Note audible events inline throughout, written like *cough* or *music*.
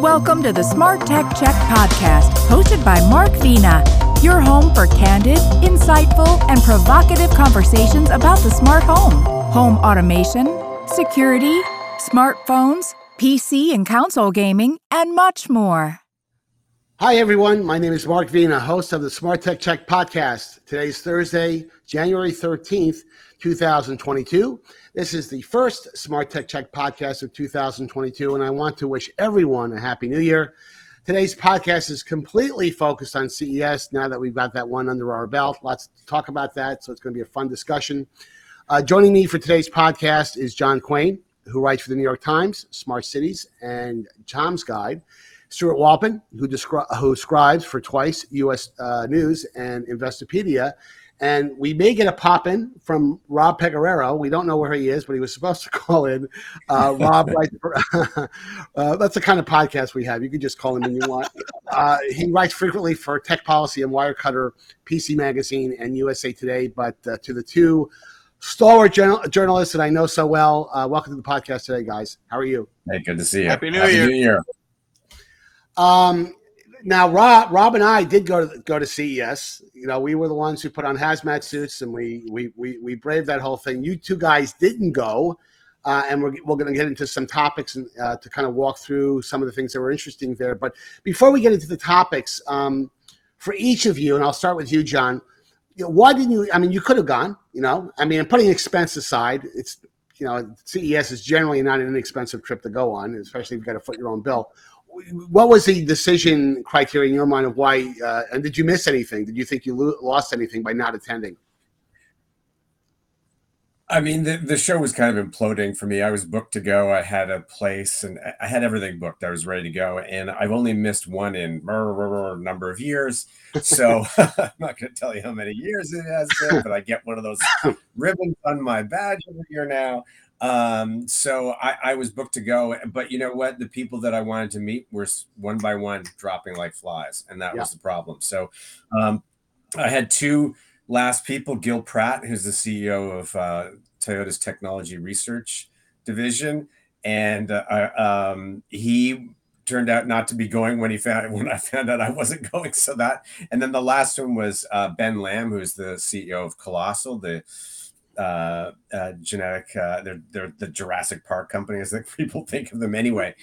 Welcome to the Smart Tech Check podcast, hosted by Mark Vena, your home for candid, insightful, and provocative conversations about the smart home, home automation, security, smartphones, PC and console gaming, and much more. Hi, everyone. My name is Mark Vena, host of the Smart Tech Check podcast. Today's Thursday, January 13th, 2022. This is the first Smart Tech Check podcast of 2022, and I want to wish everyone a Happy New Year. Today's podcast is completely focused on CES now that we've got that one under our belt. Lots to talk about that, so it's going to be a fun discussion. Uh, joining me for today's podcast is John Quain, who writes for the New York Times, Smart Cities, and Tom's Guide. Stewart Wolpin, who, descri- who scribes for Twice, U.S. Uh, News, and Investopedia. And we may get a pop in from Rob Pegoraro. We don't know where he is, but he was supposed to *laughs* call in. Uh, Rob *laughs* writes for, *laughs* uh, that's the kind of podcast we have. You can just call him when you want. Uh, he writes frequently for Tech Policy and Wirecutter, PC Magazine, and USA Today. But uh, to the two stalwart journal- journalists that I know so well, uh, welcome to the podcast today, guys. How are you? Hey, good to see you. Happy New Happy Year. New Year. Um, now, Rob, Rob and I did go to go to CES. You know, we were the ones who put on hazmat suits and we we we, we braved that whole thing. You two guys didn't go, uh, and we're we're going to get into some topics and uh, to kind of walk through some of the things that were interesting there. But before we get into the topics, um, for each of you, and I'll start with you, John. You know, why didn't you? I mean, you could have gone. You know, I mean, putting expense aside, it's you know, CES is generally not an inexpensive trip to go on, especially if you've got to foot your own bill what was the decision criteria in your mind of why? Uh, and did you miss anything? Did you think you lo- lost anything by not attending? I mean, the, the show was kind of imploding for me. I was booked to go. I had a place and I had everything booked. I was ready to go. And I've only missed one in a number of years. So *laughs* I'm not going to tell you how many years it has been, but I get one of those *laughs* ribbons on my badge every year now. Um, so I, I, was booked to go, but you know what? The people that I wanted to meet were one by one dropping like flies, and that yeah. was the problem. So um, I had two last people: Gil Pratt, who's the CEO of uh, Toyota's Technology Research Division, and uh, um, he turned out not to be going when he *laughs* found when I found out I wasn't *laughs* going. So that, and then the last one was uh, Ben Lamm, who's the CEO of Colossal, the uh, uh, genetic. Uh, they're they're the Jurassic Park company, as *laughs* people think of them anyway.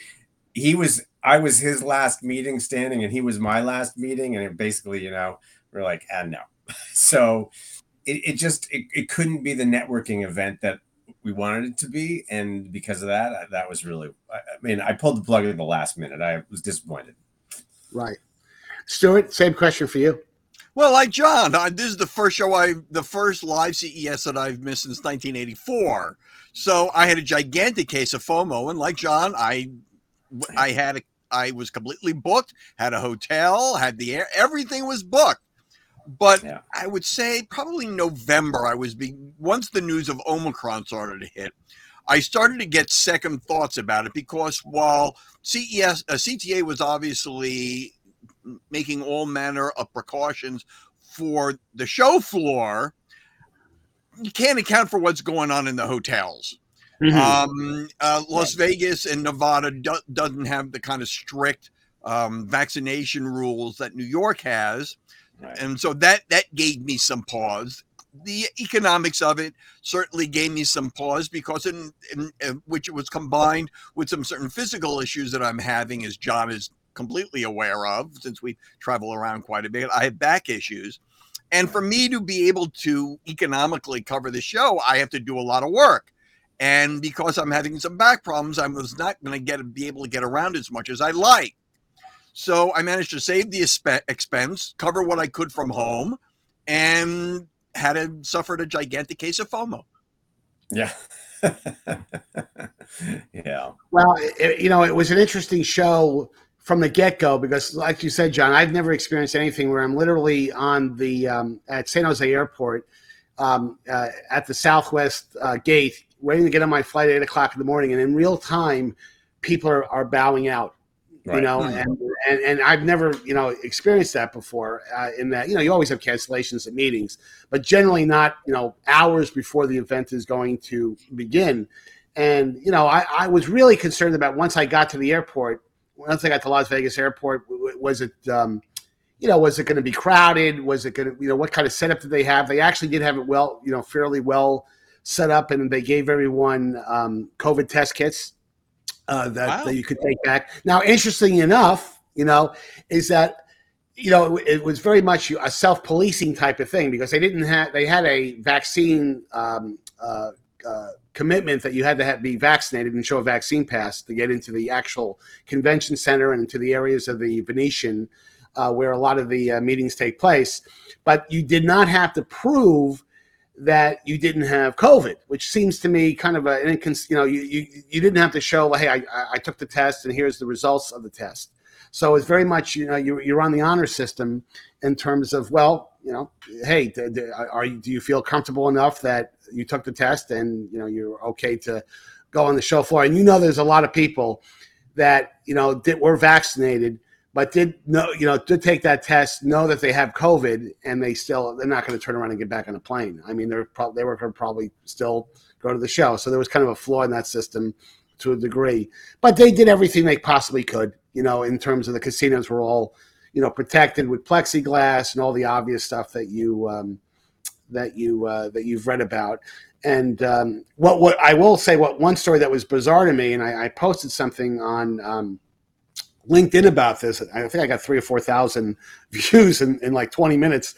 He was I was his last meeting standing, and he was my last meeting, and it basically, you know, we're like, ah, no. *laughs* so it, it just it, it couldn't be the networking event that we wanted it to be, and because of that, that was really. I, I mean, I pulled the plug at the last minute. I was disappointed. Right, Stewart. Same question for you. Well, like John, I, this is the first show I, the first live CES that I've missed since 1984. So I had a gigantic case of FOMO, and like John, I, I had a, I was completely booked, had a hotel, had the air, everything was booked. But yeah. I would say probably November, I was being once the news of Omicron started to hit. I started to get second thoughts about it because while CES, uh, CTA was obviously making all manner of precautions for the show floor, you can't account for what's going on in the hotels. Mm-hmm. Um, uh, Las. Vegas and Nevada do- doesn't have the kind of strict um, vaccination rules that New York has, right. and so that that gave me some pause. The economics of it certainly gave me some pause because, in, in, in which it was combined with some certain physical issues that I'm having, as John is completely aware of since we travel around quite a bit. I have back issues. And for me to be able to economically cover the show, I have to do a lot of work. And because I'm having some back problems, I was not going to get be able to get around as much as I like. So I managed to save the expense, cover what I could from home, and had a, suffered a gigantic case of FOMO. Yeah. *laughs* yeah. Well, it, you know, it was an interesting show from the get go because, like you said, John, I've never experienced anything where I'm literally on the um, at San Jose Airport um, uh, at the Southwest uh, gate, waiting to get on my flight at eight o'clock in the morning, and in real time, people are, are bowing out. Right. You know, mm-hmm. and, and and I've never you know experienced that before. Uh, in that you know you always have cancellations at meetings, but generally not you know hours before the event is going to begin. And you know I, I was really concerned about once I got to the airport once I got to Las Vegas Airport, was it um, you know, was it going to be crowded? Was it going to, you know, what kind of setup did they have? They actually did have it well, you know, fairly well set up, and they gave everyone um, COVID test kits uh, that, wow. that you could take back. Now, interesting enough, you know, is that you know it, was very much a self-policing type of thing because they didn't have they had a vaccine um, uh, uh, commitment that you had to have, be vaccinated and show a vaccine pass to get into the actual convention center and into the areas of the Venetian uh, where a lot of the uh, meetings take place. But you did not have to prove that you didn't have COVID, which seems to me kind of a, an you know, you, you, you didn't have to show, hey, I, I took the test and here's the results of the test. So it's very much, you know, you're, you're on the honor system in terms of, well, you know, hey, are you, do you feel comfortable enough that you took the test and, you know, you're okay to go on the show floor? And you know, there's a lot of people that, you know, did, were vaccinated but did know you know did take that test, know that they have COVID, and they still they're not going to turn around and get back on a plane. I mean, they're pro- they were going to probably still go to the show. So there was kind of a flaw in that system to a degree, but they did everything they possibly could. You know, in terms of the casinos were all you know protected with plexiglass and all the obvious stuff that you um, that you uh, that you've read about. And um, what what I will say, what one story that was bizarre to me, and I, I posted something on. Um, LinkedIn about this. I think I got three or four thousand *laughs* views in, in like 20 minutes.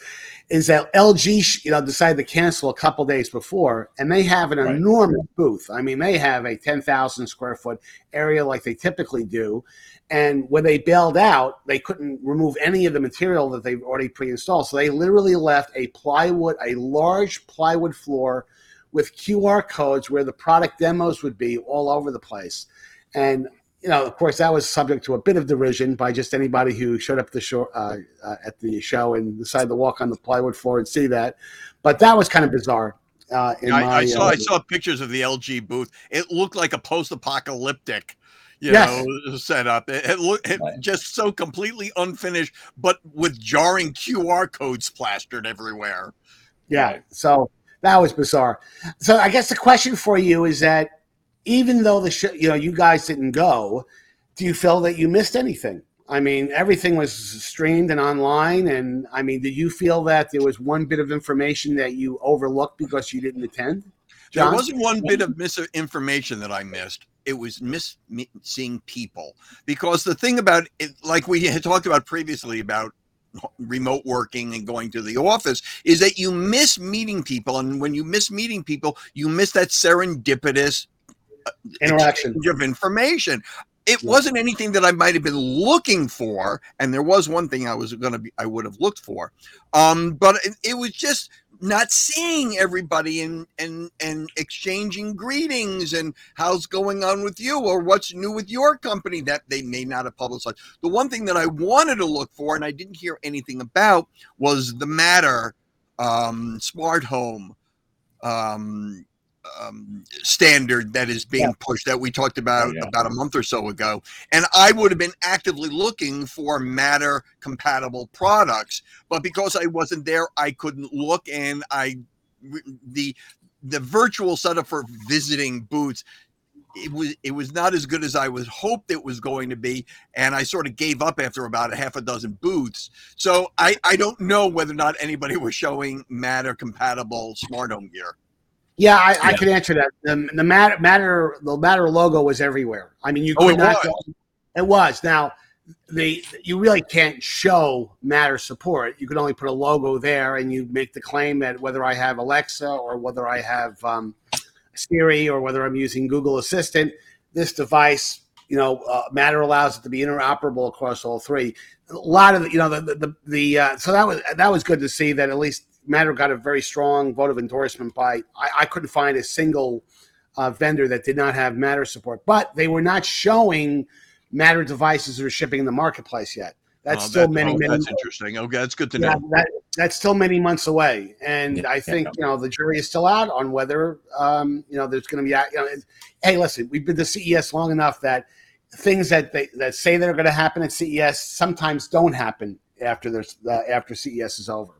Is that LG, you know, decided to cancel a couple days before, and they have an right. enormous booth. I mean, they have a 10,000 square foot area like they typically do, and when they bailed out, they couldn't remove any of the material that they've already pre-installed. So they literally left a plywood, a large plywood floor with QR codes where the product demos would be all over the place. And you know, of course, that was subject to a bit of derision by just anybody who showed up the show, uh, uh, at the show and decided to walk on the plywood floor and see that. But that was kind of bizarre. Uh, I, my, I, saw I uh, saw pictures of the LG booth. It looked like a post-apocalyptic, you yes. know, setup. It, it looked it right. just so completely unfinished, but with jarring QR codes plastered everywhere. Yeah, so that was bizarre. So I guess the question for you is that even though the show, you know, you guys didn't go, do you feel that you missed anything? I mean, everything was streamed and online. And I mean, did you feel that there was one bit of information that you overlooked because you didn't attend? John? There wasn't one bit of misinformation that I missed. It was missing people because the thing about it, like we had talked about previously about remote working and going to the office is that you miss meeting people and when you miss meeting people you miss that serendipitous interaction. of information. It wasn't anything that I might have been looking for, and there was one thing I was going to be I would have looked for, um, but it, it, was just not seeing everybody and and and exchanging greetings and how's going on with you or what's new with your company that they may not have publicized. The one thing that I wanted to look for and I didn't hear anything about was the Matter um, smart home um, um, standard that is being yeah. pushed that we talked about oh, yeah. about a month or so ago. And I would have been actively looking for Matter compatible products, but because I wasn't there, I couldn't look. And I the the virtual setup for visiting booths it was it was not as good as I was hoped it was going to be, and I sort of gave up after about a half a dozen booths. So I I don't know whether or not anybody was showing Matter compatible smart home gear. Yeah, I, yeah. I can answer that. The, the matter, matter, the matter logo was everywhere. I mean, you could oh, not. Was. It was. Now, the you really can't show matter support. You can only put a logo there, and you make the claim that whether I have Alexa or whether I have um, Siri or whether I'm using Google Assistant, this device, you know, uh, Matter allows it to be interoperable across all three. A lot of the, you know, the the, the, the uh, so that was that was good to see that at least Matter got a very strong vote of endorsement by. I, I couldn't find a single uh, vendor that did not have Matter support, but they were not showing Matter devices that are shipping in the marketplace yet. That's oh, still that, many, oh, many. That's months. interesting. Okay, that's good to know. Yeah, that, that's still many months away, and yeah, I think yeah. you know the jury is still out on whether um, you know there's going to be. You know, hey, listen, we've been to CES long enough that things that they that say they're going to happen at CES sometimes don't happen after there's uh, after CES is over.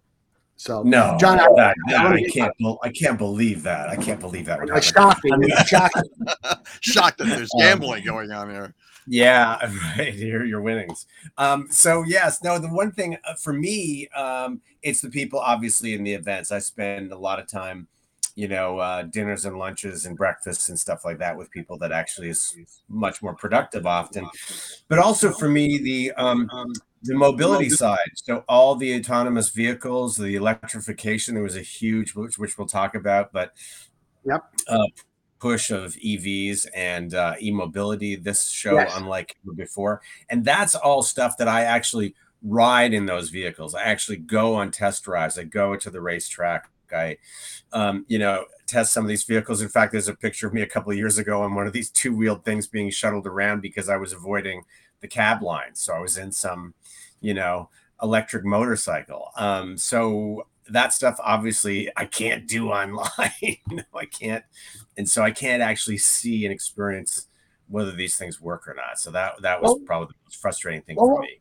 So No, John, I, that- I that- I can't. bel- I can't believe that. I can't believe that. would it's happen. shocking. It's *laughs* shocking. *laughs* Shocked that there's Um, gambling going on here. Yeah, *laughs* right. Here, your winnings. Um, so yes, no. The one thing uh, for me, um, it's the people obviously in the events. I spend a lot of time, you know, uh, dinners and lunches and breakfasts and stuff like that with people that actually is much more productive often. But also for me, the um, the mobility side. So all the autonomous vehicles, the electrification. There was a huge, which, which we'll talk about, but Yep. uh, push of EVs and uh, e-mobility. This show, Yes. unlike before, and that's all stuff that I actually ride in those vehicles. I actually go on test drives. I go to the racetrack. I, um, you know, test some of these vehicles. In fact, there's a picture of me a couple of years ago on one of these two-wheeled things being shuttled around because I was avoiding the cab line. So I was in some, you know, electric motorcycle. Um, so that stuff obviously I can't do *laughs* online. you know, I can't, and so I can't actually see and experience whether these things work or not. So that that was Well- probably the most frustrating thing well, for me.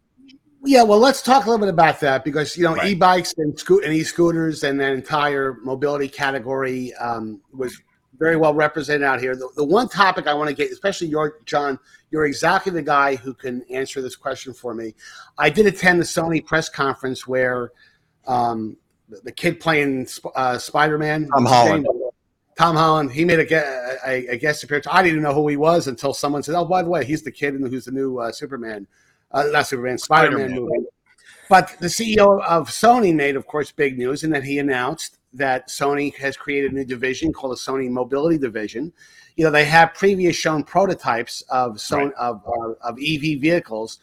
Yeah, well, let's talk a little bit about that because you know Right. e-bikes and scoot and e-scooters and that entire mobility category um, was very well represented out here. The, the one topic I want to get, especially your John, you're exactly the guy who can answer this question for me. I did attend the Sony press conference where um, the, the kid playing uh, Spider-Man, Tom Holland. Tom Holland. He made a, a, a guest appearance. I didn't even know who he was until someone said, "Oh, by the way, he's the kid who's the new uh, Superman." Uh, not Superman, Spider-Man, Spider-Man. movie. But the CEO of Sony made, of course, big news in that he announced that Sony has created a new division called the Sony Mobility Division. You know, they have previous shown prototypes of Sony Right. of, uh, of EV vehicles,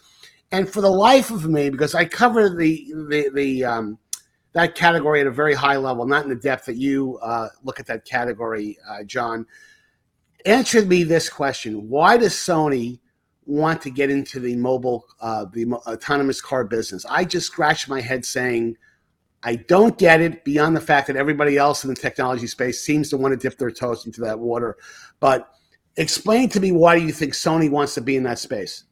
and for the life of me, because I cover the the the um, that category at a very high level, not in the depth that you uh, look at that category, uh, John. Answer me this question: Why does Sony want to get into the mobile, uh, the mo- autonomous car business? I just scratched my head saying, I don't get it. Beyond the fact that everybody else in the technology space seems to want to dip their toes into that water, but explain to me why do you think Sony wants to be in that space?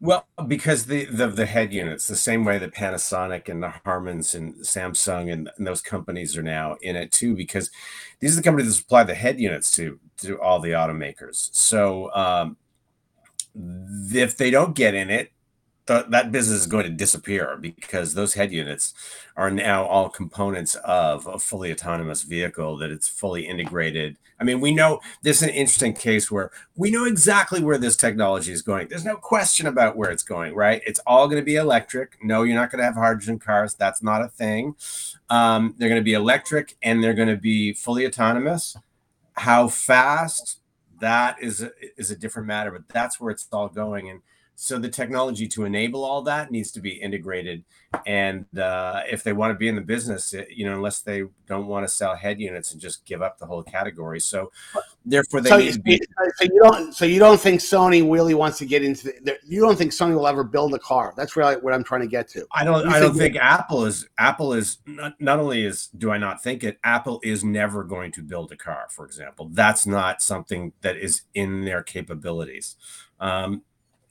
Well, because the, the the head units, the same way that Panasonic and the Harmans and Samsung and, and those companies are now in it too, because these are the companies that supply the head units to to all the automakers. So um, if they don't get in it, th- that business is going to disappear because those head units are now all components of a fully autonomous vehicle that it's fully integrated. I mean, we know this is an interesting case where we know exactly where this technology is going. There's no question about where it's going, right? It's all going to be electric. No, you're not going to have hydrogen cars. That's not a thing. Um, they're going to be electric and they're going to be fully autonomous. How fast? That is a, is a different matter, but that's where it's all going. And so the technology to enable all that needs to be integrated. And uh, if they want to be in the business, it- you know, unless they don't want to sell head units and just give up the whole category, so therefore they So need you, to be. so you don't, so you don't think Sony really wants to get into the, you don't think Sony will ever build a car? That's really what I'm trying to get to. I don't. You I don't think- think Apple is. Apple is not, not only is do I not think it. Apple is never going to build a car. For example, that's not something that is in their capabilities. Um,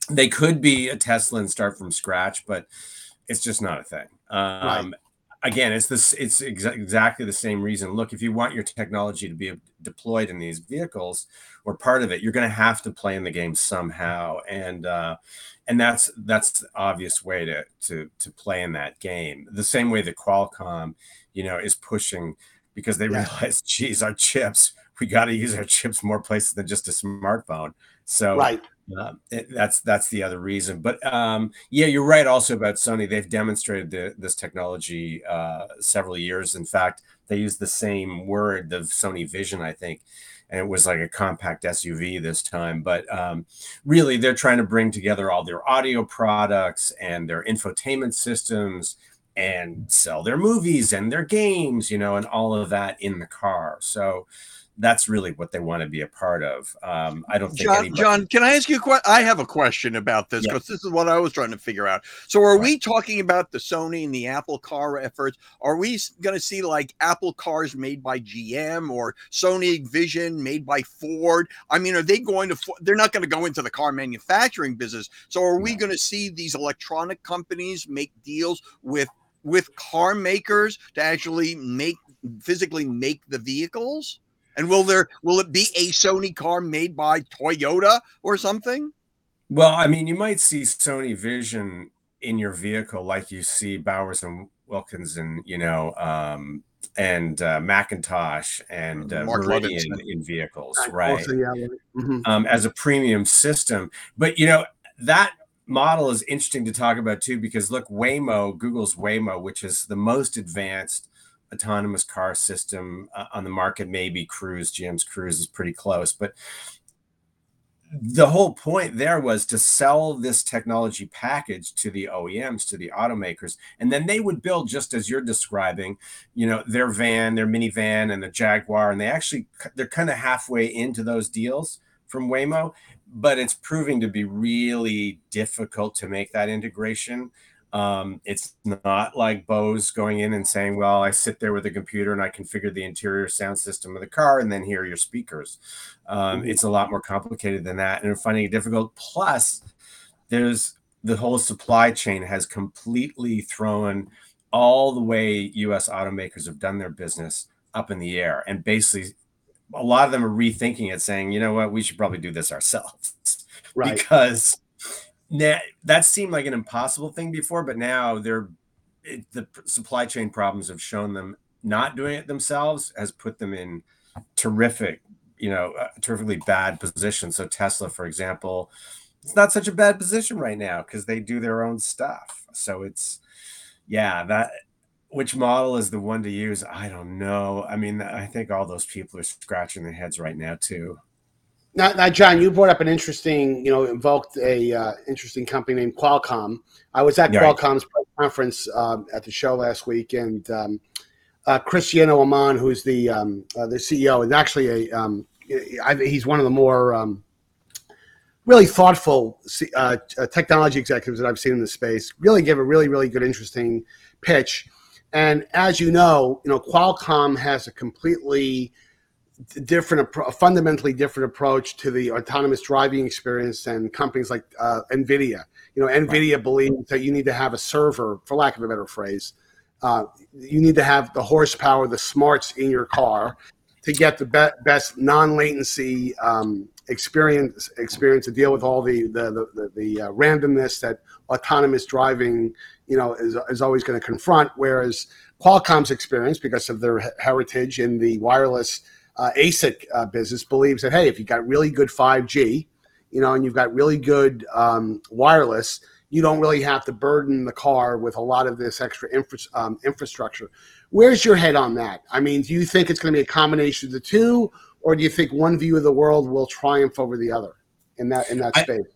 they could be a Tesla and start from scratch, but it's just not a thing. Um, Again, it's this. It's exa- exactly the same reason. Look, if you want your technology to be deployed in these vehicles or part of it, you're going to have to play in the game somehow, and uh, and that's that's the obvious way to to to play in that game. The same way that Qualcomm, you know, is pushing because they Yeah. realize, geez, our chips, we got to use our chips more places than just a smartphone. So Right. Uh, that's that's the other reason. But um, yeah, you're right. Also about Sony, they've demonstrated the, this technology uh, several years. In fact, they used the same word, the Sony Vision, I think, and it was like a compact SUV this time. But um, really, they're trying to bring together all their audio products and their infotainment systems and sell their movies and their games, you know, and all of that in the car. So that's really what they want to be a part of. Um, I don't think John, anybody- John, can I ask you a question? I have a question about this because this is what I was trying to figure out. So, are Right. we talking about the Sony and the Apple car efforts? Are we going to see like Apple cars made by GM or Sony Vision made by Ford? I mean, are they going to? They're not going to go into the car manufacturing business. So, are we No. going to see these electronic companies make deals with with car makers to actually make physically make the vehicles? And will there will it be a Sony car made by Toyota or something? Well, I mean, you might see Sony Vision in your vehicle, like you see Bowers and Wilkins, and you know, um, and uh, McIntosh and uh, Meridian in vehicles, right? Also, yeah. mm-hmm. um, as a premium system, but you know that model is interesting to talk about too because look, Waymo, Google's Waymo, which is the most advanced autonomous car system uh, on the market, maybe Cruise, GM's Cruise is pretty close, but the whole point there was to sell this technology package to the OEMs, to the automakers, and then they would build just as you're describing, you know, their van, their minivan, and the Jaguar, and they actually they're kind of halfway into those deals from Waymo, but it's proving to be really difficult to make that integration. Um, it's not like Bose going in and saying, "Well, I sit there with a computer and I configure the interior sound system of the car, and then here are your speakers." Um, mm-hmm. It's a lot more complicated than that, and finding it difficult. Plus, there's the whole supply chain has completely thrown all the way U.S. automakers have done their business up in the air, and basically, a lot of them are rethinking it, saying, "You know what? We should probably do this ourselves," *laughs* right? Because now, that seemed like an impossible thing before, but now they're it, the supply chain problems have shown them not doing it themselves has put them in terrific, you know, uh, terrifically bad position. So Tesla, for example, it's not such a bad position right now because they do their own stuff. So it's yeah, that which model is the one to use? I don't know. I mean, I think all those people are scratching their heads right now too. Now, now, John, you brought up an interesting, you know, invoked a uh, interesting company named Qualcomm. I was at Qualcomm's conference um, at the show last week, and um, uh, Cristiano Amon, who's the um, uh, the CEO, is actually a um, I, he's one of the more um, really thoughtful uh, uh, technology executives that I've seen in the space. Really gave a really really good, interesting pitch. And as you know, you know, Qualcomm has a completely different, a fundamentally different approach to the autonomous driving experience than companies like uh, NVIDIA. You know, NVIDIA right. believes that you need to have a server, for lack of a better phrase. Uh, you need to have the horsepower, the smarts in your car to get the be- best non-latency um, experience experience to deal with all the the the, the, the uh, randomness that autonomous driving you know is, is always going to confront. Whereas Qualcomm's experience, because of their heritage in the wireless uh, ASIC uh, business believes that hey, if you've got really good 5G, you know, and you've got really good um, wireless, you don't really have to burden the car with a lot of this extra infra- um, infrastructure. Where's your head on that? I mean, do you think it's going to be a combination of the two, or do you think one view of the world will triumph over the other in that in that I, space?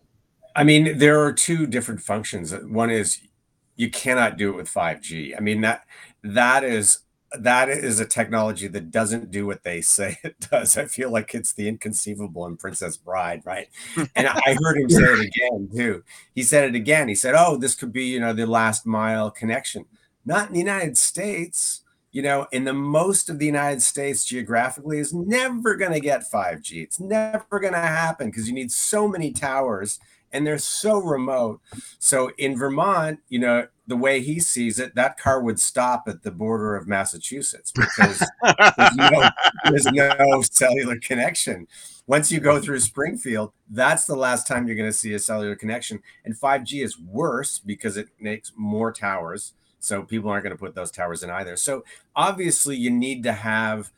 I mean, there are two different functions. One is you cannot do it with 5G. I mean that that is that is a technology that doesn't do what they say *laughs* it does. I feel like it's the inconceivable in Princess Bride, right? And I heard him say it *laughs* again too. He said it again. He said, "Oh, this could be, you know, the last mile connection." Not in the United States. You know, in the most of the United States geographically is never going to get 5G. It's never going to happen because you need so many towers and they're so remote. So in Vermont, you know, the way he sees it, that car would stop at the border of Massachusetts because *laughs* there's, no, there's no cellular connection. Once you go through Springfield, that's the last time you're going to see a cellular connection. And 5G is worse because it makes more towers. So people aren't going to put those towers in either. So obviously, you need to have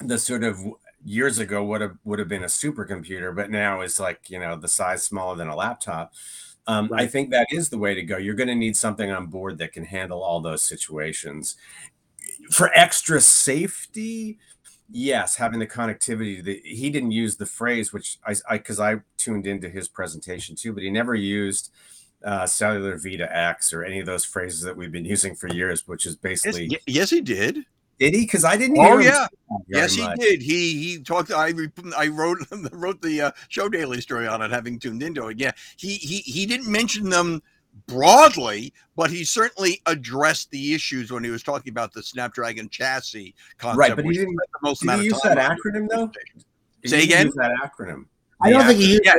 the sort of years ago would have would have been a supercomputer, but now is like you know the size smaller than a laptop. Um, right. I think that is the way to go. You're going to need something on board that can handle all those situations. For extra safety, yes, having the connectivity. The, he didn't use the phrase, which I because I, I, tuned into his presentation too, but he never used uh, cellular V2X or any of those phrases that we've been using for years, which is basically yes, yes he did. Did he? Because I didn't. Oh yeah, yes he did. He he talked. I I wrote *laughs* wrote the uh, show daily story on it, having tuned into it. Yeah, he he he didn't mention them broadly, but he certainly addressed the issues when he was talking about the Snapdragon chassis concept. Right, but he didn't. The most did he use that acronym though? Say again. Use that acronym. I don't think he used. Yeah.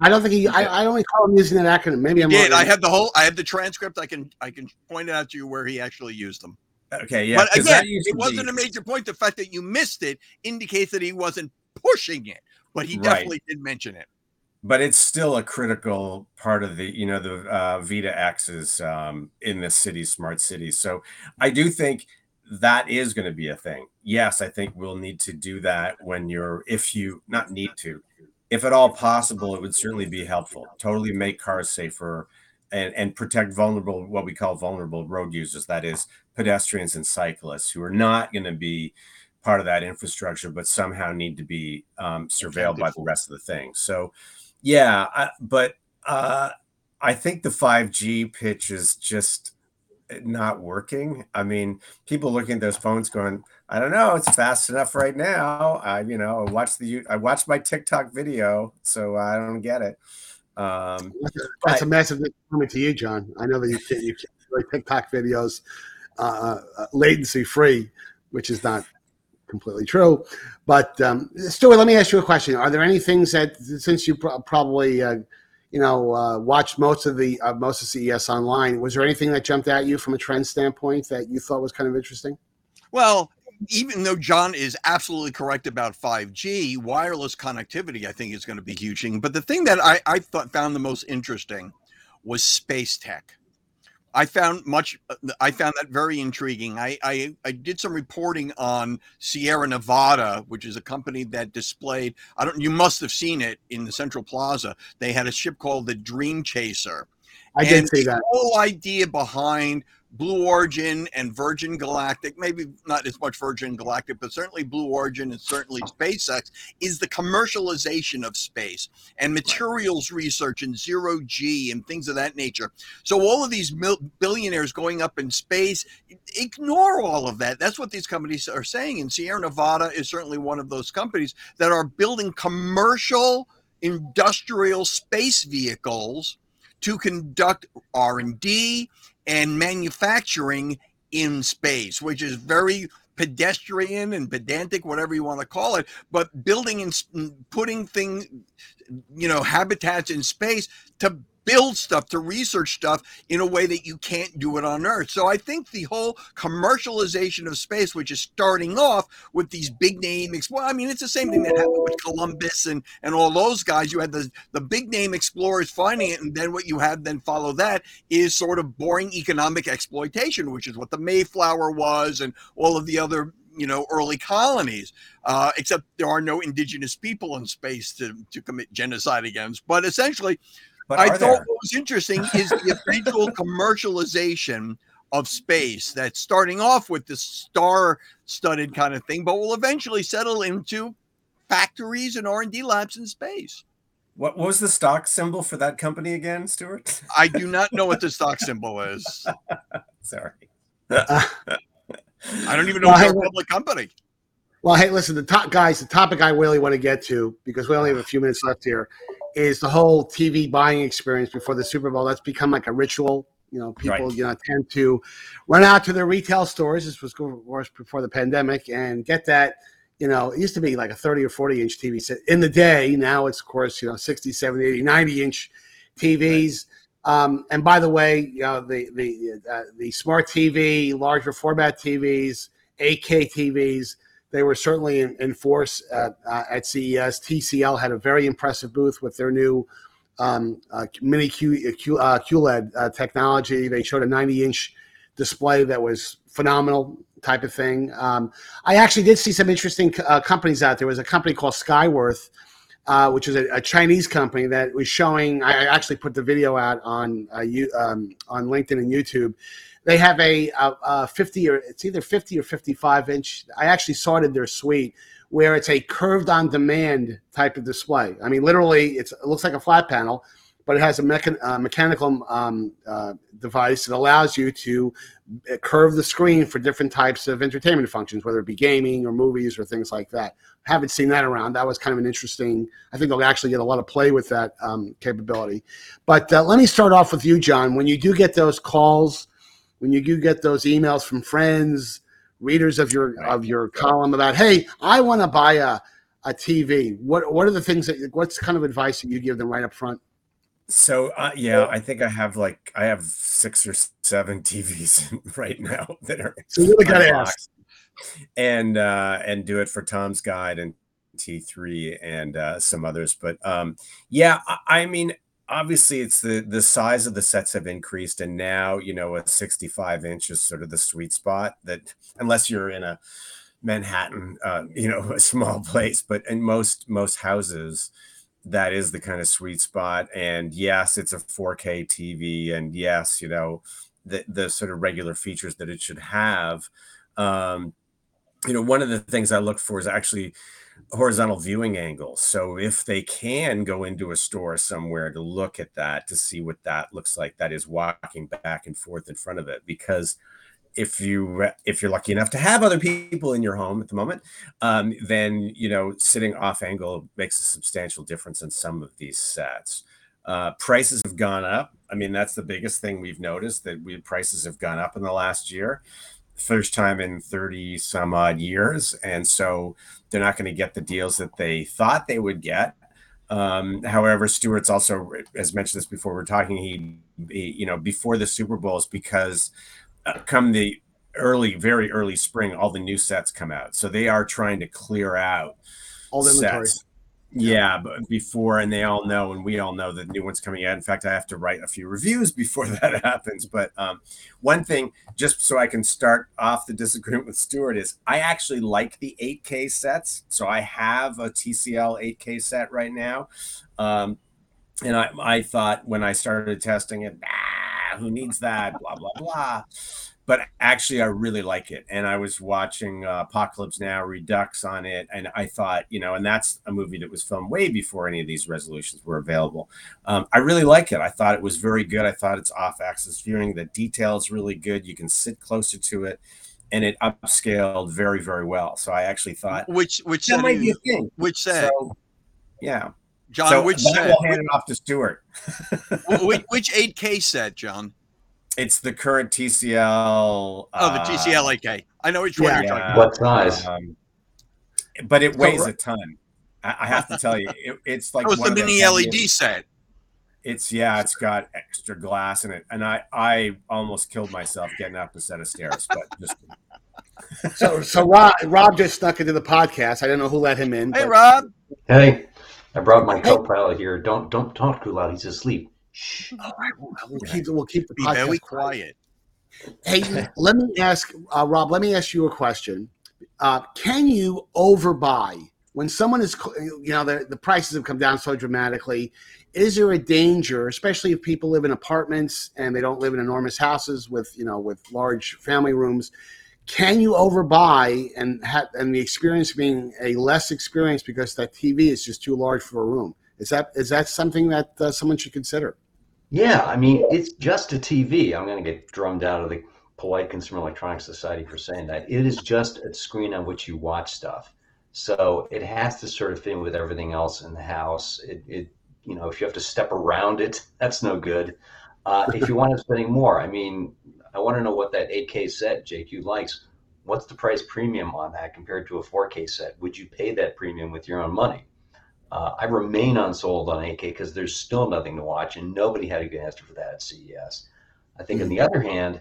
I don't think he. I, I don't recall him using that acronym. Maybe I'm. Did wrong. I have the whole? I have the transcript. I can I can point it out to you where he actually used them. Okay, yeah. but again, it wasn't be- a major point. The fact that you missed it indicates that he wasn't pushing it, but he Right. definitely did mention it. but it's still a critical part of the you know the uh, V2X's um, in the city, smart city. So I do think that is going to be a thing. Yes, I think we'll need to do that when you're if you not need to, if at all possible, it would certainly be helpful. Totally make cars safer and and protect vulnerable what we call vulnerable road users. That is pedestrians and cyclists who are not going to be part of that infrastructure, but somehow need to be um, surveilled by the rest of the thing. So, yeah, I, but uh, I think the 5G pitch is just not working. I mean, people looking at those phones going, I don't know, it's fast enough right now. I, you know, I watched the, I watched my TikTok video, so I don't get it. Um, That's a massive disappointment to you, John. I know that you can't you can't like TikTok videos uh, uh, latency free, which is not completely true. But um, Stewart, let me ask you a question: Are there any things that, since you pro- probably uh, you know uh, watched most of the uh, most of CES online, was there anything that jumped at you from a trend standpoint that you thought was kind of interesting? Well, even though John is absolutely correct about 5G, wireless connectivity, I think, is going to be huge. But the thing that I, I thought found the most interesting was space tech. I found much. Uh, I found that very intriguing. I, I I did some reporting on Sierra Nevada, which is a company that displayed. I don't. You must have seen it in the Central Plaza. They had a ship called the Dream Chaser, I did and see the that. whole idea behind Blue Origin and Virgin Galactic, maybe not as much Virgin Galactic, but certainly Blue Origin and certainly SpaceX, is the commercialization of space and materials research and zero G and things of that nature. So, all of these mil- billionaires going up in space, ignore all of that. That's what these companies are saying. And Sierra Nevada is certainly one of those companies that are building commercial industrial space vehicles to conduct r&d and manufacturing in space which is very pedestrian and pedantic whatever you want to call it but building and putting things you know habitats in space to build stuff to research stuff in a way that you can't do it on earth. So i think the whole commercialization of space which is starting off with these big name well i mean it's the same thing that happened with columbus and and all those guys. You had the the big name explorers finding it and then what you had then follow that is sort of boring economic exploitation which is what the mayflower was and all of the other you know early colonies. Uh, except there are no indigenous people in space to, to commit genocide against. But essentially but I thought there? what was interesting is the *laughs* eventual commercialization of space that's starting off with this star studded kind of thing but will eventually settle into factories and r&d labs in space What was the stock symbol for that company again, Stewart? i do not know what the stock *laughs* symbol is Sorry. i don't even know Well, if hey, they're a public company Well, hey, listen, the top guys, the topic I really want to get to because we only have a few minutes left here is the whole TV buying experience before the Super Bowl. That's become like a ritual. You know, people Right. you know tend to run out to their retail stores. This was of course before the pandemic and get that. You know, it used to be like a 30 or 40 inch TV set in the day. Now it's of course you know 60, 70, 80, 90 inch TVs. Um, and by the way, you know the the uh, the smart TV, larger format TVs, 8K TVs they were certainly in, in force at, uh, at CES. TCL had a very impressive booth with their new um, uh, mini Q, Q, uh, QLED uh, technology. They showed a 90 inch display that was phenomenal type of thing. Um, I actually did see some interesting uh, companies out there. There was a company called Skyworth, uh, which is a, a Chinese company that was showing. I I actually put the video out on uh, you, um, on LinkedIn and YouTube they have a, a, a 50 or it's either 50 or 55 inch i actually sorted their suite where it's a curved on demand type of display. I mean literally it looks like a flat panel but it has a mechan- uh, mechanical um, uh, device that allows you to uh, curve the screen for different types of entertainment functions whether it be gaming or movies or things like that. Haven't seen that around. That was kind of an interesting i think they'll actually get a lot of play with that um, capability. But uh, let me start off with you john. When you do get those calls when you do get those emails from friends, readers of your of your column about, hey, I want to buy a a TV, what what are the things that what's kind of advice that you give them right up front? So uh, yeah, I think I have like I have six or seven TVs *laughs* right now that are. So you really got to ask. And uh, and do it for Tom's Guide and T3 and uh, some others, but um, yeah, I, I mean, obviously it's the the size of the sets have increased and now you know a 65 inch is sort of the sweet spot that unless you're in a manhattan uh, you know *laughs* a small place but in most most houses that is the kind of sweet spot. And yes it's a 4k tv and yes you know the the sort of regular features that it should have. Um you know one of the things i look for is actually horizontal viewing angle. So if they can go into a store somewhere to look at that to see what that looks like, that is walking back and forth in front of it. Because if you if you're lucky enough to have other people in your home at the moment, um, then you know sitting off angle makes a substantial difference in some of these sets. Uh, prices have gone up. I mean, that's the biggest thing we've noticed that we prices have gone up in the last year first time in 30 some odd years. And so they're not going to get the deals that they thought they would get. Um, however, Stewart's also, as mentioned this before, we're talking, he, he you know, before the Super Bowls, because uh, come the early, very early spring, all the new sets come out. So they are trying to clear out all the inventory. Sets yeah, but before, and they all know, and we all know that new one's coming out. In fact, I have to write a few reviews before *laughs* that happens. But um, one thing, just so I can start off the disagreement with Stewart, is I actually like the 8K sets. So I have a TCL 8K set right now. Um, and I, I thought when I started testing it, ah, who needs that? Blah, blah, blah but actually I really like it. And I was watching uh, Apocalypse Now Redux on it, and I thought, you know, and that's a movie that was filmed way before any of these resolutions were available. Um, I really like it. I thought it was very good. I thought it's off-axis viewing. The detail is really good. You can sit closer to it, and it upscaled very, very well. So I actually thought, which which that might be a thing. Which set? So, yeah. John, so which set? We'll hand it off to Stewart. *laughs* which, which 8K set, John? It's the current TCL. Oh, the TCL uh, 8K. I know which one you're talking about. What size? Um, but it weighs a ton. I, I have to tell you, *laughs* it, it's like it was the mini LED set. It's yeah, it's got extra glass in it, and I I almost killed myself getting up a set of stairs, but just. *laughs* so so Rob Rob just snuck into the podcast. I don't know who let him in. Hey but... Rob. Hey, I brought my co-pilot here. Don't don't talk too loud. He's asleep. Shh. All right, we'll, we'll keep we'll keep the Be podcast very quiet. Hey, let me ask uh, Rob. Let me ask you a question. Uh, can you overbuy when someone is, you know, the, the prices have come down so dramatically? Is there a danger, especially if people live in apartments and they don't live in enormous houses with, you know, with large family rooms? Can you overbuy and have and the experience being a less experience because that TV is just too large for a room? Is that is that something that uh, someone should consider? Yeah, I mean, it's just a TV. I'm going to get drummed out of the polite Consumer Electronics Society for saying that. It is just a screen on which you watch stuff. So it has to sort of fit with everything else in the house. It, it you know, if you have to step around it, *laughs* that's no good. Uh, if you want to spend more, I mean, I want to know what that 8K set JQ likes. What's the price premium on that compared to a 4K set? Would you pay that premium with your own money? Uh, I remain unsold on 8K because there's still nothing to watch, and nobody had a good answer for that at CES. I think, on the other hand,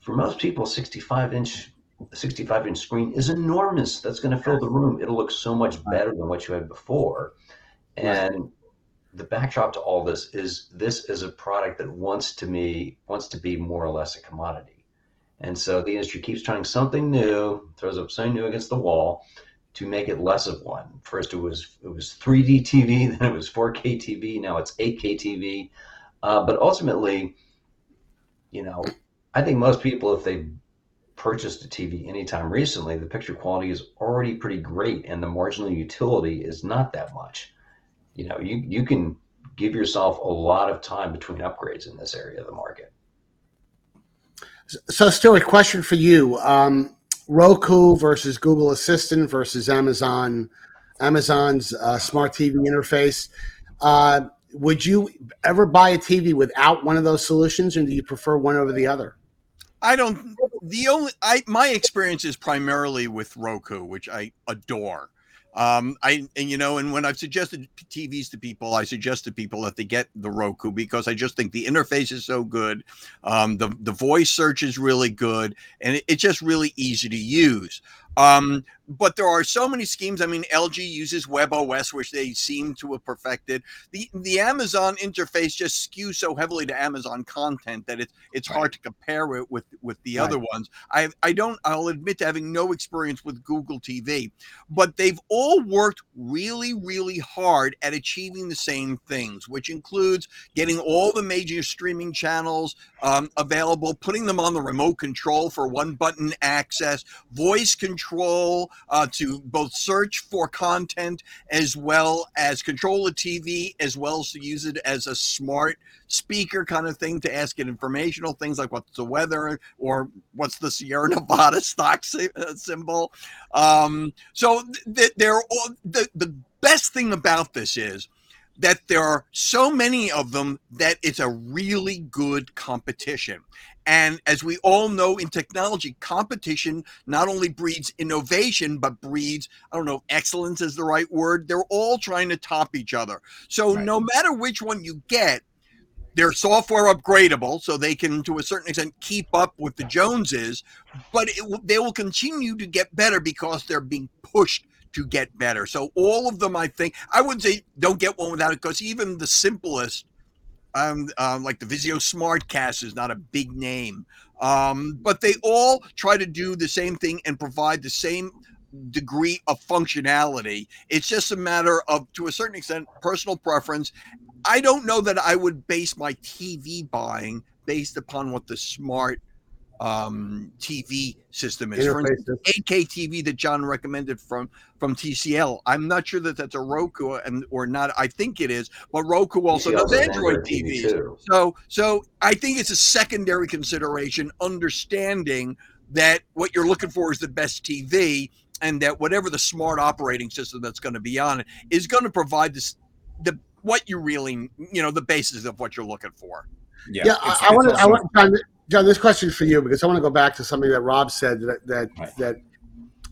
for most people, 65 inch 65 inch screen is enormous. That's going to fill the room. It'll look so much better than what you had before. And the backdrop to all this is this is a product that wants to me wants to be more or less a commodity. And so the industry keeps trying something new, throws up something new against the wall to make it less of one. First, it was it was 3D TV, *laughs* then it was 4K TV, now it's 8K TV. Uh, but ultimately, you know, I think most people, if they purchased a TV anytime recently, the picture quality is already pretty great, and the marginal utility is not that much. You know, you you can give yourself a lot of time between upgrades in this area of the market. So, Stewart, question for you. Um, Roku versus Google Assistant versus Amazon Amazon's uh, smart TV interface. Uh, would you ever buy a TV without one of those solutions, or do you prefer one over the other? I don't. The only I my experience is primarily with Roku, which I adore. Um, I and you know, and when I've suggested TVs to people, I suggest to people that they get the Roku because I just think the interface is so good, um, the the voice search is really good, and it, it's just really easy to use. Um, but there are so many schemes. I mean, LG uses WebOS, which they seem to have perfected. The the Amazon interface just skews so heavily to Amazon content that it's it's right. hard to compare it with with the right. other ones. I I don't. I'll admit to having no experience with Google TV, but they've all worked really really hard at achieving the same things, which includes getting all the major streaming channels um, available, putting them on the remote control for one button access, voice control uh, to both search for content as well as control the TV, as well as to use it as a smart speaker kind of thing to ask it informational things like what's the weather or what's the Sierra *laughs* Nevada stock uh, symbol. Um, so th- they're all, the the best thing about this is that there are so many of them that it's a really good competition. And as we all know in technology, competition not only breeds innovation, but breeds, I don't know, excellence is the right word. They're all trying to top each other. So right. no matter which one you get, they're software upgradable, so they can, to a certain extent, keep up with the Joneses, but it, they will continue to get better because they're being pushed to get better. So all of them, I think, I wouldn't say don't get one without it, because even the simplest um, um, like the Vizio SmartCast is not a big name, um, but they all try to do the same thing and provide the same degree of functionality. It's just a matter of, to a certain extent, personal preference. I don't know that I would base my TV buying based upon what the smart um, TV system is. For instance, 8K TV that John recommended from from TCL. I'm not sure that that's a Roku and or not. I think it is, but Roku also does Android, TVs. TV so so I think it's a secondary consideration, understanding that what you're looking for is the best TV, and that whatever the smart operating system that's going to be on it is going to provide this the what you really you know the basis of what you're looking for. Yeah, yeah. I, I want to. I want John, this question is for you because I want to go back to something that Rob said that that right. that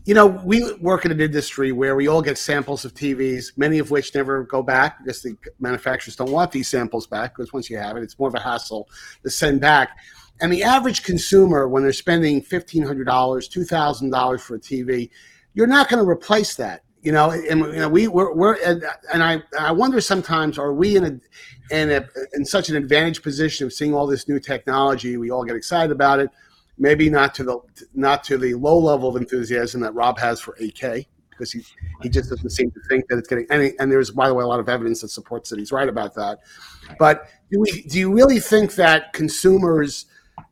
you know we work in an industry where we all get samples of TVs, many of which never go back because the manufacturers don't want these samples back because once you have it, it's more of a hassle to send back. And the average consumer, when they're spending fifteen hundred dollars, two thousand dollars for a TV, you're not going to replace that you know, and you know, we we're, we're and, I I wonder sometimes are we in a in a in such an advantage position of seeing all this new technology? We all get excited about it. Maybe not to the not to the low level of enthusiasm that Rob has for 8K because he he just doesn't seem to think that it's getting any. And there's by the way a lot of evidence that supports that he's right about that. But do we do you really think that consumers,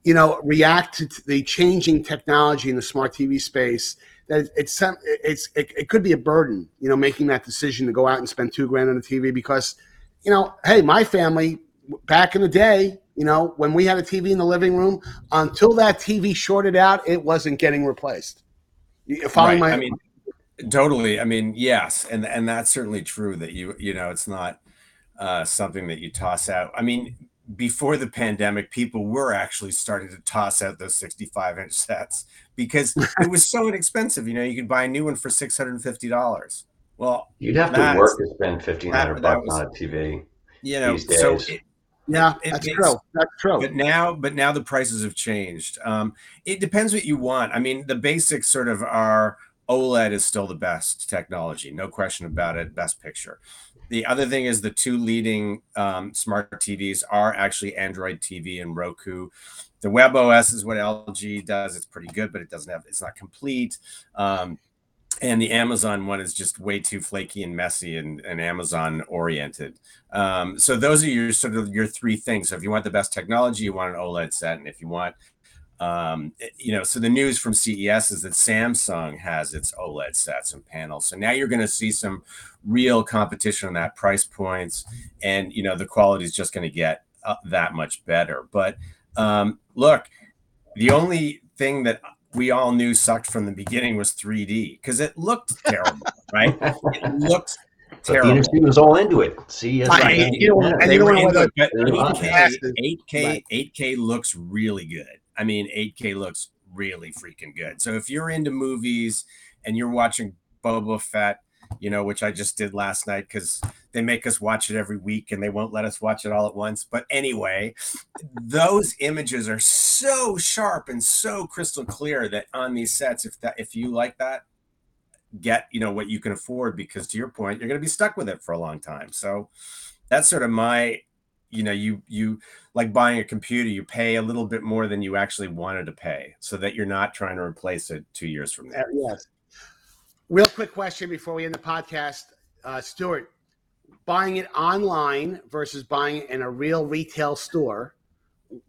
you know, react to the changing technology in the smart TV space? That it's it's it, it could be a burden, you know, making that decision to go out and spend two grand on a TV because, you know, hey, my family back in the day, you know, when we had a TV in the living room, until that TV shorted out, it wasn't getting replaced. Following right. my, I mean, totally. I mean, yes, and and that's certainly true. That you you know, it's not uh, something that you toss out. I mean, before the pandemic, people were actually starting to toss out those 65 inch *laughs* sets because it was so inexpensive. You know, you could buy a new one for $650. Well, you'd have to work to spend 1500 bucks was, on a TV. You know, so it, yeah, it, that's true. That's true. But now, but now the prices have changed. Um, it depends what you want. I mean, the basics sort of are OLED is still the best technology, no question about it. Best picture. The other thing is the two leading um, smart TVs are actually Android TV and Roku. The Web OS is what LG does. It's pretty good, but it doesn't have. It's not complete. Um, and the Amazon one is just way too flaky and messy and, and Amazon oriented. Um, so those are your sort of your three things. So if you want the best technology, you want an OLED set, and if you want um, you know, so the news from CES is that Samsung has its OLED sets and panels. So now you're going to see some real competition on that price points, and you know the quality is just going to get uh, that much better. But um, look, the only thing that we all knew sucked from the beginning was 3D because it looked *laughs* terrible, right? It looked terrible. But the was all into it. See, right. you know, and you know, 8K, 8K, 8K looks really good. I mean, 8K looks really freaking good. So if you're into movies and you're watching Boba Fett you know, which I just did last night because they make us watch it every week and they won't let us watch it all at once. But anyway, those images are so sharp and so crystal clear that on these sets, if that if you like that, get you know what you can afford because to your point, you're going to be stuck with it for a long time. So that's sort of my you know you you like buying a computer you pay a little bit more than you actually wanted to pay so that you're not trying to replace it two years from now. Yes. Real quick question before we end the podcast. Uh, Stewart buying it online versus buying it in a real retail store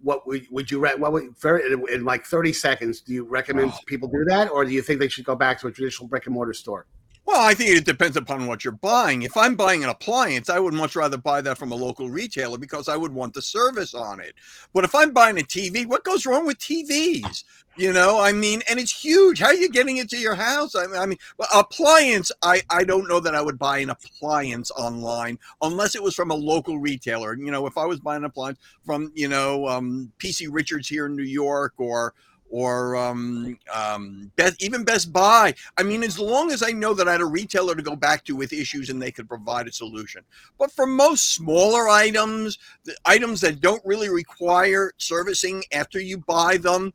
what would, would you what would very in like 30 seconds do you recommend oh. people do that or do you think they should go back to a traditional brick and mortar store well, I think it depends upon what you're buying. If I'm buying an appliance, I would much rather buy that from a local retailer because I would want the service on it. But if I'm buying a TV, what goes wrong with TVs? You know, I mean, and it's huge. How are you getting it to your house? I mean, I mean appliance, I, I don't know that I would buy an appliance online unless it was from a local retailer. You know, if I was buying an appliance from, you know, um, PC Richards here in New York or or um, um, Best, even Best Buy. I mean, as long as I know that I had a retailer to go back to with issues and they could provide a solution. But for most smaller items, the items that don't really require servicing after you buy them,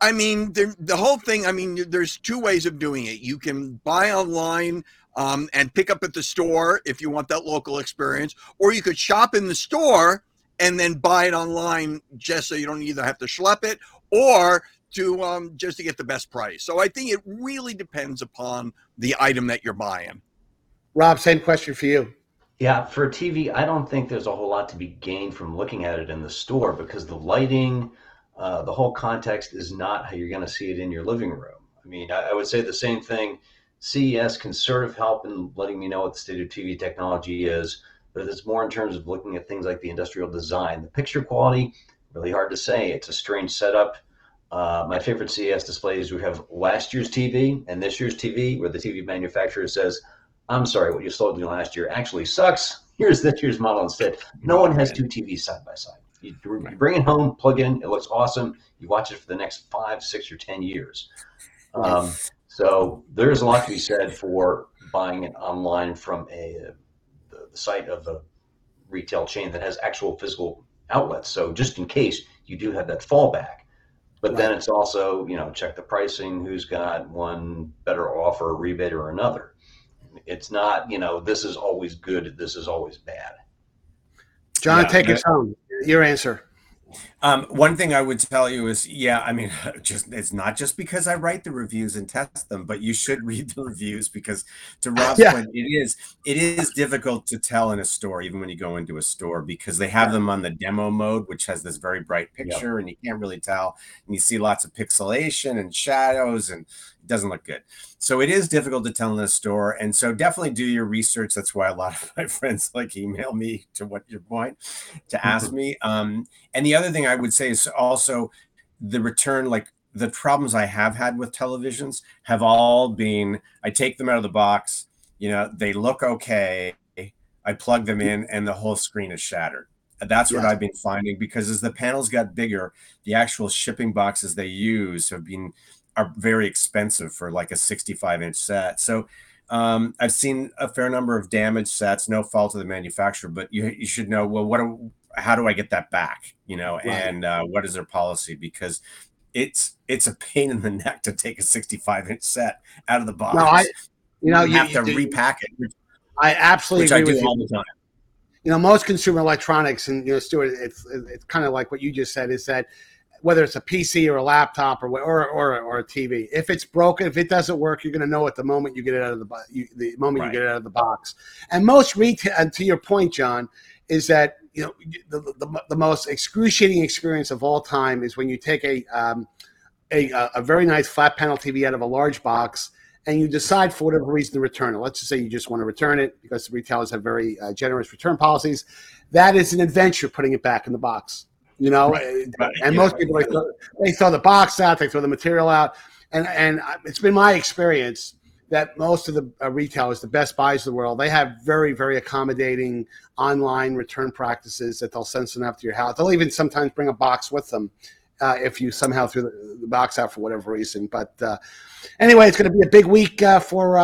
I mean, the whole thing. I mean, there's two ways of doing it. You can buy online. Um, and pick up at the store if you want that local experience, or you could shop in the store and then buy it online just so you don't either have to schlep it or to um, just to get the best price. So I think it really depends upon the item that you're buying. Rob, same question for you. Yeah, for a TV, I don't think there's a whole lot to be gained from looking at it in the store because the lighting, uh, the whole context is not how you're going to see it in your living room. I mean, I, I would say the same thing. CES can sort of help in letting me know what the state of TV technology is, but it's more in terms of looking at things like the industrial design. The picture quality, really hard to say. It's a strange setup. Uh, my favorite CES displays we have last year's TV and this year's TV, where the TV manufacturer says, "I'm sorry, what you sold me last year actually sucks. Here's this year's model instead." No one has two TVs side by side. You, you bring it home, plug in, it looks awesome. You watch it for the next five, six, or ten years. Um, so there's a lot to be said for buying it online from a the site of a retail chain that has actual physical outlets. So just in case you do have that fallback but right. then it's also, you know, check the pricing, who's got one better offer, rebate, or another. It's not, you know, this is always good, this is always bad. John, yeah, take us home. Your answer. Um, one thing I would tell you is, yeah, I mean, *laughs* just it's not just because I write the reviews and test them, but you should *laughs* read the reviews because, to Rob's yeah. point, it is it is difficult to tell in a store, even when you go into a store, because they have them on the demo mode, which has this very bright picture, yep. and you can't really tell, and you see lots of pixelation and shadows, and it doesn't look good. So it is difficult to tell in a store, and so definitely do your research. That's why a lot of *laughs* my friends like email me to what your point to ask me. Um, and the other thing I would say is also the return, like the problems I have had with televisions have all been I take them out of the box, you know, they look okay. I plug them in and the whole screen is shattered. That's what I've been finding because as the panels got bigger, the actual shipping boxes they use have been are very expensive for like a 65 inch set. So um, I've seen a fair number of damaged sets, no fault of the manufacturer, but you, you should know well what how do I get that back? You know, right. and uh, what is their policy? Because it's it's a pain in the *laughs* neck to take a 65 inch set out of the box. No, I, you know, you, you have to repack it. Which, I absolutely which I do all the time. You know, most consumer electronics, and you know, Stewart, it's it's kind of like what you just said is that whether it's a PC or a laptop or or or, or a TV, if it's broken, if it doesn't work, you're going to know it the moment you get it out of the you, the moment right. you get it out of the box. And most retail, and to your point, John, is that you know the, the, the, most excruciating experience of all time is when you take a, um, a a very nice flat panel TV out of a large box and you decide for whatever reason to return it. Let's just say you just want to return it because the retailers have very uh, generous return policies. That is an adventure putting it back in the box. You know, right. Right. and yeah. most people they throw, they throw the box out, they throw the material out, and and it's been my experience that most of the uh, retailers, the Best Buys of the world, they have very, very accommodating online return practices that they'll send something out to your house. They'll even sometimes bring a box with them uh, if you somehow threw the, the, box out for whatever reason. But uh, anyway, it's going to be a big week uh, for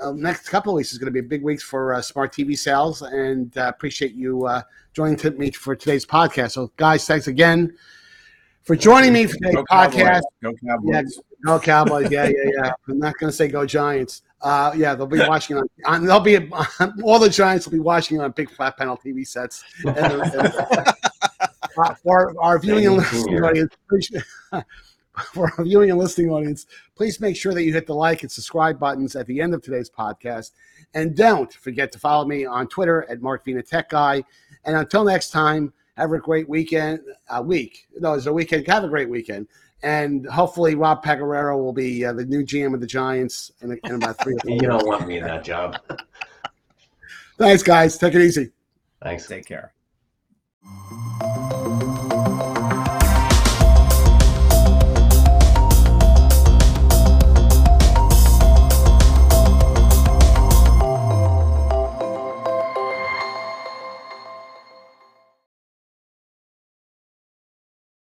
uh, next couple of weeks is going to be big weeks for uh, smart TV sales, and uh, appreciate you uh, joining me for today's podcast. So, guys, thanks again for joining me for today's Go podcast. Cowboys. Go Cowboys. Yeah, go Cowboys! Yeah, yeah, yeah. I'm not going to say go Giants. Uh, yeah, they'll be watching on. on they'll be *laughs* all the Giants will be watching on big flat panel TV sets. And, and, *laughs* uh, for our viewing and listening audience, *laughs* *laughs* for our viewing and listening audience, please make sure that you hit the like and subscribe buttons at the end of today's podcast, and don't forget to follow me on Twitter at Mark Vena Tech Guy. And until next time, have a great weekend. Uh, week, no, it's a weekend. Have a great weekend and hopefully Rob Pegoraro will be uh, the new GM of the Giants in, in about three. *laughs* you don't want me in that job. Thanks, guys. Take it easy. Thanks. Take care.